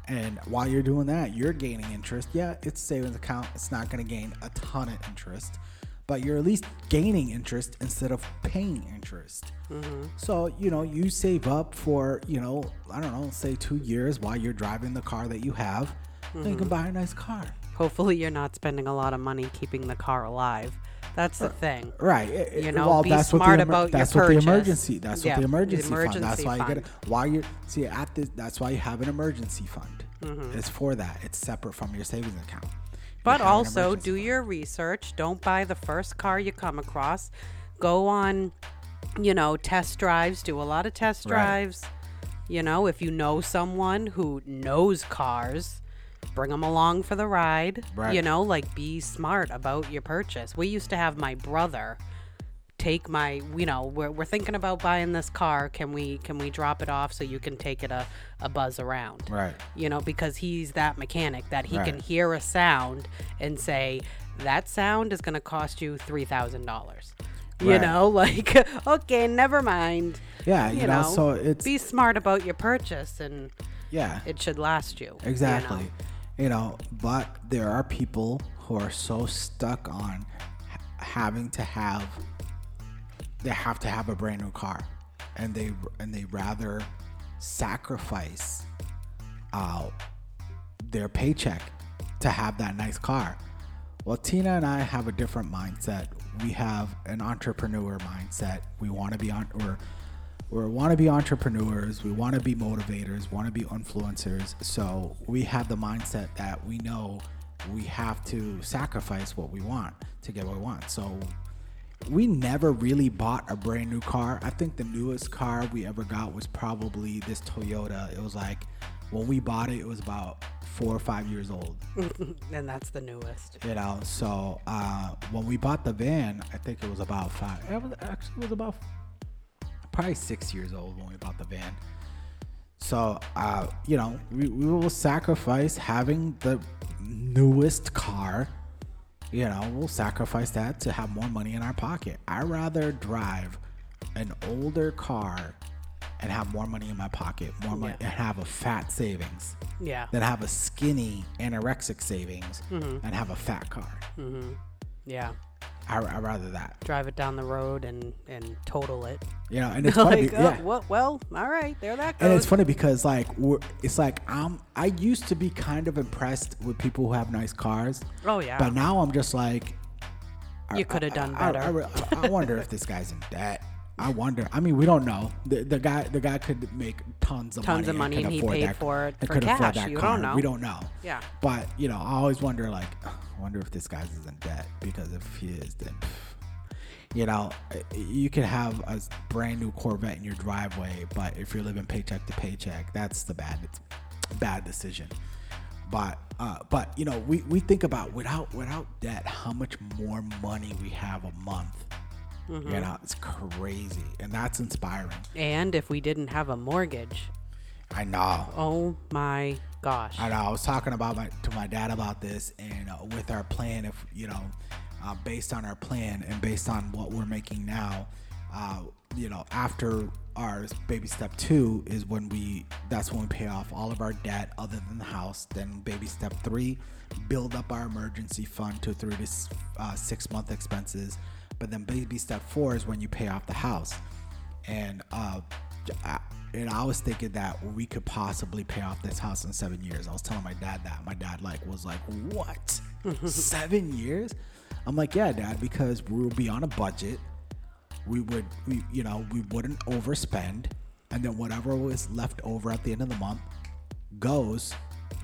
and while you're doing that you're gaining interest. Yeah it's a savings account. It's not going to gain a ton of interest but you're at least gaining interest instead of paying interest. Mm-hmm. So you know you save up for you know i don't know say two years while you're driving the car that you have then you can mm-hmm. buy a nice car. Hopefully, you're not spending a lot of money keeping the car alive. That's the thing. Right. You know, well, be that's what smart the, emer- about your that's what purchase. the emergency. That's Yeah, what the the emergency, fund. That's emergency why you get. it. Why you see at this? That's why you have an emergency fund. Mm-hmm. It's for that. It's separate from your savings account. But also, emergency do your research. Don't buy the first car you come across. Go on, you know, test drives. Do a lot of test Right. drives. You know, if you know someone who knows cars, bring them along for the ride. Right. You know, like be smart about your purchase. We used to have my brother take my you know we're, we're thinking about buying this car can we can we drop it off so you can take it a, a buzz around Right. you know, because he's that mechanic that he can hear a sound and say, that sound is going to cost you $3,000. You Right. know, like, okay, never mind. Yeah. You, know, So it's be smart about your purchase and yeah. it should last you. you know? You know? but there are people who are so stuck on having to have they have to have a brand new car and they and they rather sacrifice uh, their paycheck to have that nice car. Well, Tina and I have a different mindset. We have an entrepreneur mindset. We want to be on or we want to be entrepreneurs. We want to be motivators. Want to be influencers. So we have the mindset that we know we have to sacrifice what we want to get what we want. So we never really bought a brand new car. I think the newest car we ever got was probably this Toyota. It was like when we bought it, it was about four or five years old. and that's the newest. You know, so uh, when we bought the van, I think it was about five. It was actually it was about probably six years old when we bought the van. So, uh, you know, we, we will sacrifice having the newest car. You know, we'll sacrifice that to have more money in our pocket. i rather drive an older car and have more money in my pocket, more money, Yeah. and have a fat savings Yeah. than have a skinny anorexic savings Mm-hmm. and have a fat car. Mm-hmm. Yeah. I I rather that. Drive it down the road and and total it. You know, and it's like, oh, yeah. well, well, all right, there that goes. And it's funny because like we're, it's like I'm I used to be kind of impressed with people who have nice cars, oh yeah. but now I'm just like you could have done better. I, I, I wonder if this guy's in debt. I wonder. I mean, we don't know. The, the guy the guy could make tons of Tons money of money could and he paid that- for it for cash. You don't car. know. We don't know. Yeah. But you know, I always wonder like, I wonder if this guy's is in debt because if he is, then. You know, you can have a brand new Corvette in your driveway, but if you're living paycheck to paycheck, that's the bad, bad decision. But, uh, but you know, we, we think about without without debt, how much more money we have a month. Mm-hmm. You know, it's crazy, and that's inspiring. and if we didn't have a mortgage, I know. oh my gosh. I know. I was talking about my to my dad about this, and uh, with our plan, if you know, uh, based on our plan and based on what we're making now, uh, you know, after our baby step two is when we that's when we pay off all of our debt other than the house. Then baby step three, build up our emergency fund to three to uh, six month expenses. But then baby step four is when you pay off the house and uh I, and I was thinking that we could possibly pay off this house in seven years. I was telling my dad that. My dad like was like, "What? seven years?" I'm like, "Yeah, dad, because we will be on a budget. We would, we, you know, we wouldn't overspend, and then whatever was left over at the end of the month goes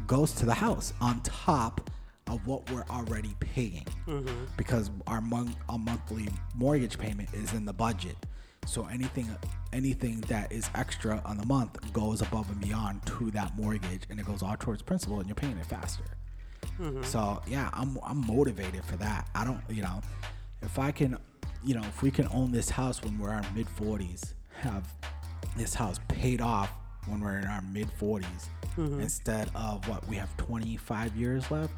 goes to the house on top of what we're already paying. Mm-hmm. Because our, mon- our monthly mortgage payment is in the budget. So anything anything that is extra on the month goes above and beyond to that mortgage and it goes all towards principal and you're paying it faster. Mm-hmm. So yeah i'm i'm motivated for that. I don't you know if i can you know if we can own this house when we're in our mid 40s have this house paid off when we're in our mid 40s Mm-hmm. instead of what we have 25 years left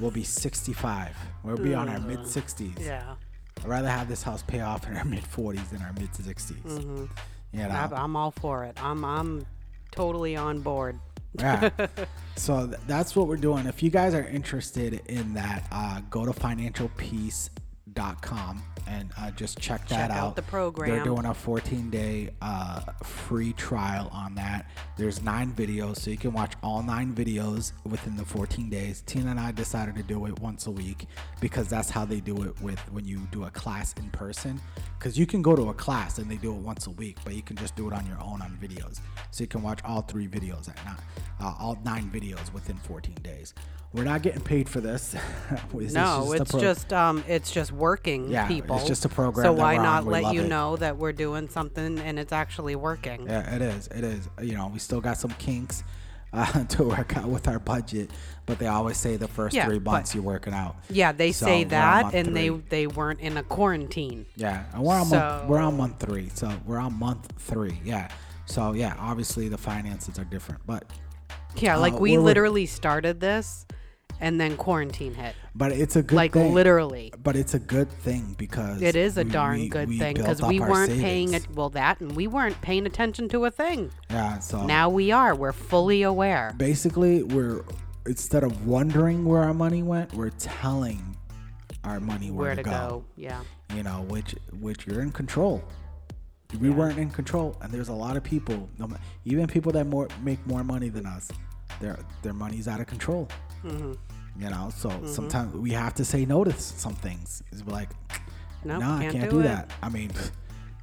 we'll be 65 we'll be on our mm-hmm. mid 60s yeah. i'd rather have this house pay off in our mid 40s than our mid 60s mm-hmm. you know I'm, I'm all for it. I'm I'm totally on board. yeah. so th- that's what we're doing. If you guys are interested in that, uh, go to financialpeace.com and uh, just check that Check out out. the program. They're doing a 14 day uh, free trial on that. There's nine videos, so you can watch all nine videos within the 14 days. Tina and I decided to do it once a week because that's how they do it with when you do a class in person. Because you can go to a class and they do it once a week, but you can just do it on your own on videos. So you can watch all three videos at nine, uh, all nine videos within 14 days. We're not getting paid for this. This No, a it's pro- just um, it's just working Yeah, it's just a program So why not We let you it. know that we're doing something and it's actually working? Yeah, it is. It is. You know, we still got some kinks uh, to work out with our budget, but they always say the first Yeah, three months you're working out. Yeah, they So say that, and they three. they weren't in a quarantine. Yeah, and we're on month, we're on month three, so we're on month three. Yeah, so yeah, obviously the finances are different, but Yeah, like Uh, we we're- literally started this, and then quarantine hit. but it's a good Like thing. literally, But it's a good thing because it is a we- darn we- good we thing because we weren't paying it. Well, that and we weren't paying attention to a thing. Yeah, so Now we are. We're fully aware. basically we're instead of wondering where our money went, we're telling our money where, Where to go? Yeah. you know, which which you're in control. We weren't in control, and there's a lot of people, even people that more make more money than us, their their money's out of control. Mm-hmm. You know, so sometimes we have to say no to some things. It's like, Nope, no, I can't can't do do, that. I mean,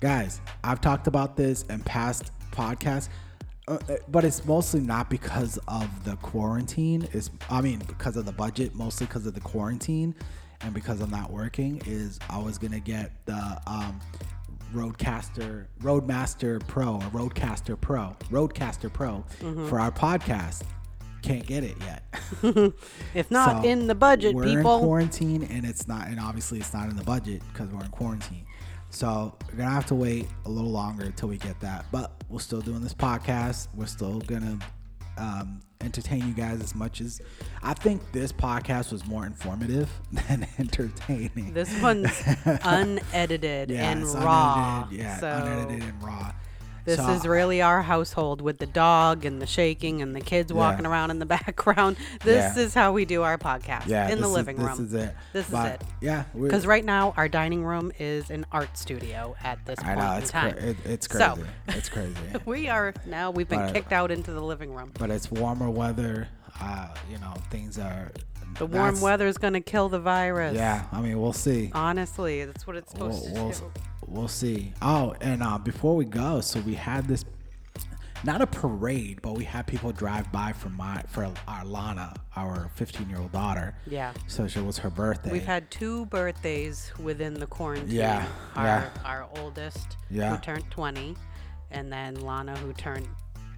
guys, I've talked about this in past podcasts, uh, uh, but it's mostly not because of the quarantine. It's I mean because of the budget, mostly because of the quarantine, and because I'm not working. Is I was gonna get the um, RodeCaster, Roadmaster Pro, or RodeCaster Pro, RodeCaster Pro Mm-hmm. for our podcast. Can't get it yet. If not So, in the budget, we're in people. quarantine, and it's not, and obviously it's not in the budget because we're in quarantine. So we're gonna have to wait a little longer until we get that. But we're still doing this podcast. We're still gonna um, entertain you guys as much as I think this podcast was more informative than entertaining. This one's unedited yeah, and raw. unedited, yeah, so unedited and raw. This So, is really our household with the dog and the shaking and the kids walking around in the background. This Yeah. is how we do our podcast yeah, in the this is- living room. This is it. This is it. Yeah, Because right now our dining room is an art studio at this I point know in time. cra- it, it's crazy. So- it's crazy. we are now we've been But- kicked out into the living room. but it's warmer weather. Uh, you know, things are. The warm weather is going to kill the virus. Yeah, I mean, we'll see. Honestly, that's what it's We'll, supposed we'll, to do. We'll see. Oh, and uh, before we go, so we had this, not a parade, but we had people drive by for my for our Lana, our 15 year old daughter. Yeah. So it was her birthday. We've had two birthdays within the quarantine. Yeah, Our, yeah. our oldest, Yeah. who turned 20, and then Lana, who turned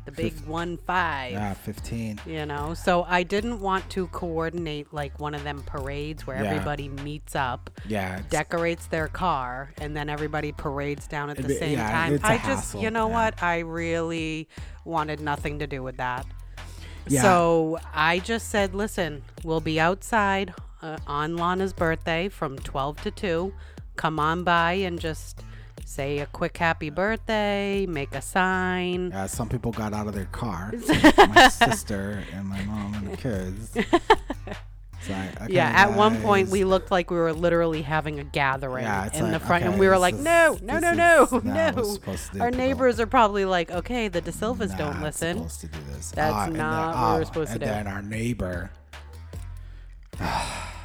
the big one five. yeah, 15. You know, so I didn't want to coordinate like one of them parades where Yeah. everybody meets up, Yeah. it's- decorates their car, and then everybody parades down at the It'd be- same yeah, time. it's a I just, hassle, you know yeah. what? I really wanted nothing to do with that. Yeah. So I just said, listen, we'll be outside uh, on Lana's birthday from 12 to 2. Come on by and just say a quick happy birthday, make a sign. Yeah, some people got out of their car. my sister and my mom and the kids. It's like, okay, Yeah, at one point we looked like we were literally having a gathering Yeah, in the like, front, and we were like, is- no, no, no, no, no. supposed to do, Our people. neighbors are probably like, okay, the De Silvas don't listen. Supposed to do this. That's Ah, and then- not what we're oh, supposed to do. and then our neighbor.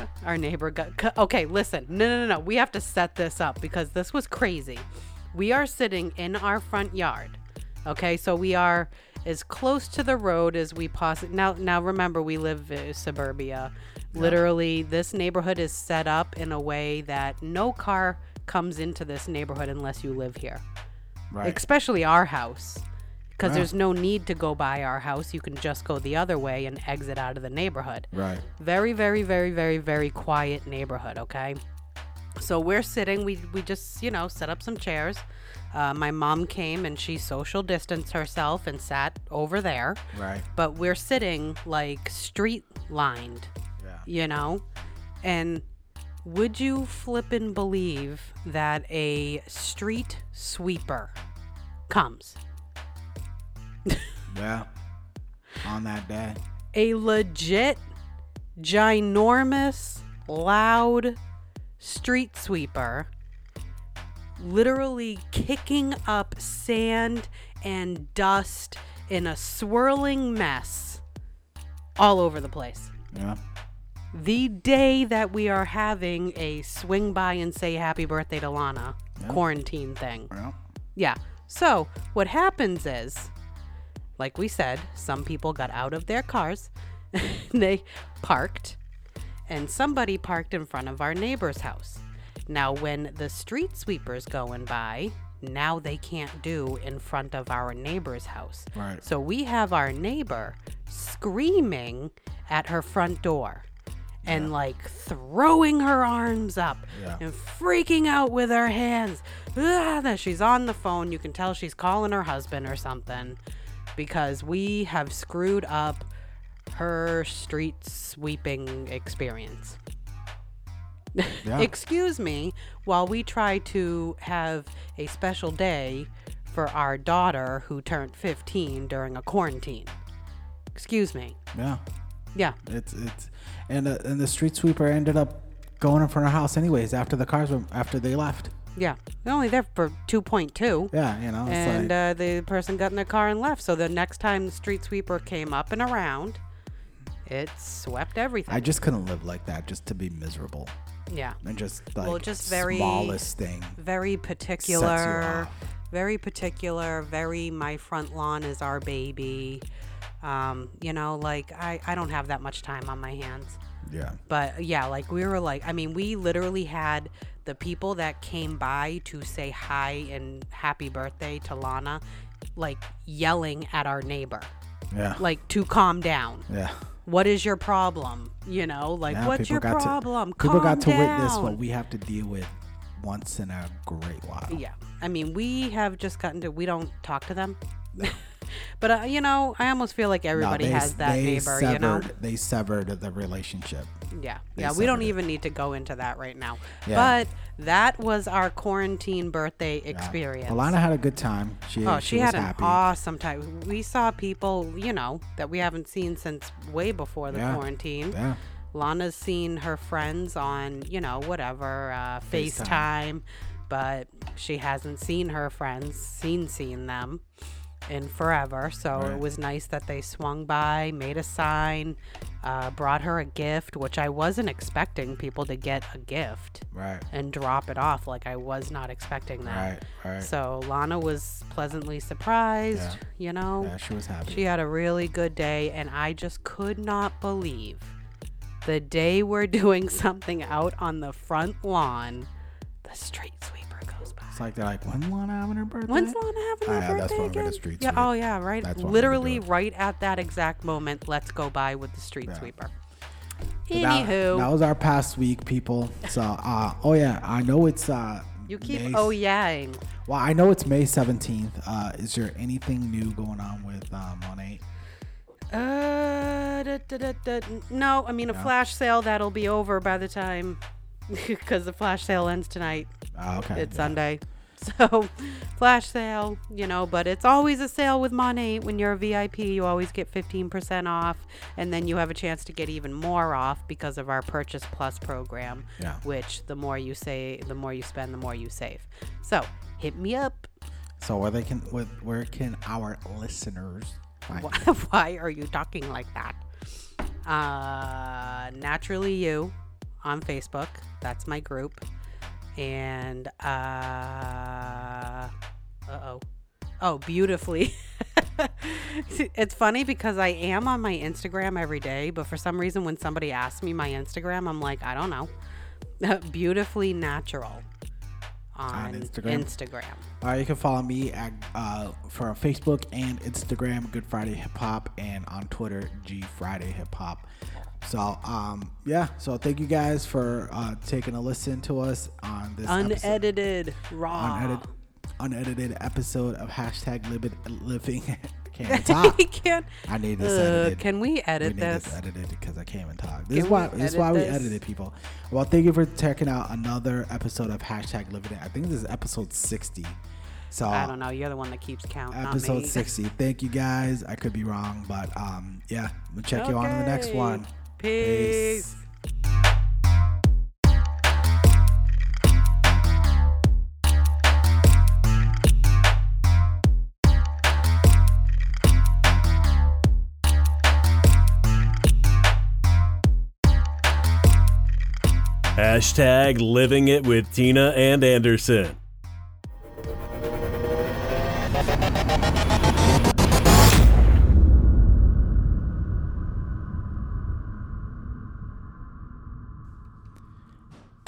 Our neighbor got. cu- Okay, listen. No, no, no, no. We have to set this up because this was crazy. We are sitting in our front yard. Okay, so we are as close to the road as we possibly. Now, now remember, we live in suburbia. Literally, this neighborhood is set up in a way that no car comes into this neighborhood unless you live here. Right. Especially our house. Because there's no need to go by our house. You can just go the other way and exit out of the neighborhood. right. Very, very, very, very, very quiet neighborhood, okay? So we're sitting, we, we just, you know, set up some chairs. Uh, my mom came and she social distanced herself and sat over there. Right. But we're sitting like street lined, Yeah. you know? And would you flippin' believe that a street sweeper comes? Yeah. On that day. a legit, ginormous, loud street sweeper literally kicking up sand and dust in a swirling mess all over the place. Yeah. The day that we are having a swing by and say happy birthday to Lana quarantine thing. Well. Yeah. So what happens is, like we said, some people got out of their cars, they parked, and somebody parked in front of our neighbor's house. Now, when the street sweepers going by, now they can't do in front of our neighbor's house. Right. So we have our neighbor screaming at her front door and like throwing her arms up Yeah. and freaking out with her hands. Ah, that she's on the phone. You can tell she's calling her husband or something because we have screwed up her street sweeping experience. Yeah. Excuse me, while we try to have a special day for our daughter who turned 15 during a quarantine. Excuse me. Yeah. Yeah. It's it's and uh, and the street sweeper ended up going in front of her house anyways after the cars were after they left. Yeah. They're only there for 2.2. Yeah, you know. It's and like, uh, the person got in their car and left. So the next time the street sweeper came up and around, it swept everything. I just couldn't live like that just to be miserable. Yeah. and just like Well, just very- smallest thing. very particular very particular very my front lawn is our baby um, you know like I, I don't have that much time on my hands Yeah, but yeah like we were like i mean we literally had the people that came by to say hi and happy birthday to lana like yelling at our neighbor yeah, like to calm down yeah. what is your problem you know like Yeah, what's your got to- problem People got to witness what we have to deal with once in a great while. Yeah. I mean, we have just gotten to, we don't talk to them. But, uh, you know, I almost feel like No, everybody they- has that neighbor, severed, you know? They severed the relationship. Yeah. they Yeah. We don't it. even need to go into that right now. Yeah. But that was our quarantine birthday Yeah. experience. Alana had a good time. She, Oh, she, she, had an happy. awesome time. We saw people, you know, that we haven't seen since way before the Yeah. quarantine. Yeah, Lana's seen her friends on, you know, whatever, uh, FaceTime. FaceTime, but she hasn't seen her friends, seen seen them in forever. So Right. it was nice that they swung by, made a sign, uh, brought her a gift, which I wasn't expecting people to get a gift right, and drop it off. Like I was not expecting that. right, right. So Lana was pleasantly surprised, Yeah. you know. yeah, she was happy. She had a really good day, and I just could not believe the day we're doing something out on the front lawn, the street sweeper goes by. it's like they're like, when Lana having her birthday? When's Lana having her yeah, birthday that's when we're gonna again? street yeah, sweep. oh yeah, right. That's when we're gonna Literally do right at that exact moment, let's go by with the street Yeah. sweeper. So that- Anywho, that, was our past week, people. So, uh, oh yeah, I know it's uh. you keep May- oh yeah. Well, I know it's May seventeenth. Uh, is there anything new going on with um, Monat? Uh, da, da, da, da. no, I mean a flash sale that'll be over by the time, because the flash sale ends tonight. Oh, okay. It's yeah. Sunday. So, flash sale, you know, but it's always a sale with Monat. When you're a VIP, you always get 15% off, and then you have a chance to get even more off because of our Purchase Plus program, Yeah. which the more you say, the more you spend, the more you save. So, hit me up. So where they can, where, where can our listeners find? Why, why are you talking like that? Uh, naturally, you on Facebook. That's my group. And uh, uh oh, oh, beautifully. it's funny because I am on my Instagram every day, but for some reason, when somebody asks me my Instagram, I'm like, I don't know. beautifully natural on, Instagram? Instagram. All right, you can follow me at uh, for Facebook and Instagram, Good Friday Hip Hop, and on Twitter, G Friday Hip Hop. So, um, yeah. So, thank you guys for uh, taking a listen to us on this episode- Unedited, raw. unedited, unedited episode of hashtag Libid, Living. can't talk. we can't. I need this Uh, edited. can we we edit need this? this edited because I can't even talk. This is why. we This is why we edited people. Well, thank you for checking out another episode of hashtag Living I think this is episode sixty. So I don't know. You're the one that keeps count, not episode. 60 thank you guys i could be wrong but um yeah we'll check you on in the next Okay. One Peace. Hashtag living it with Tina and Anderson.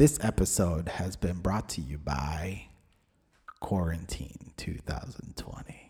This episode has been brought to you by quarantine 2020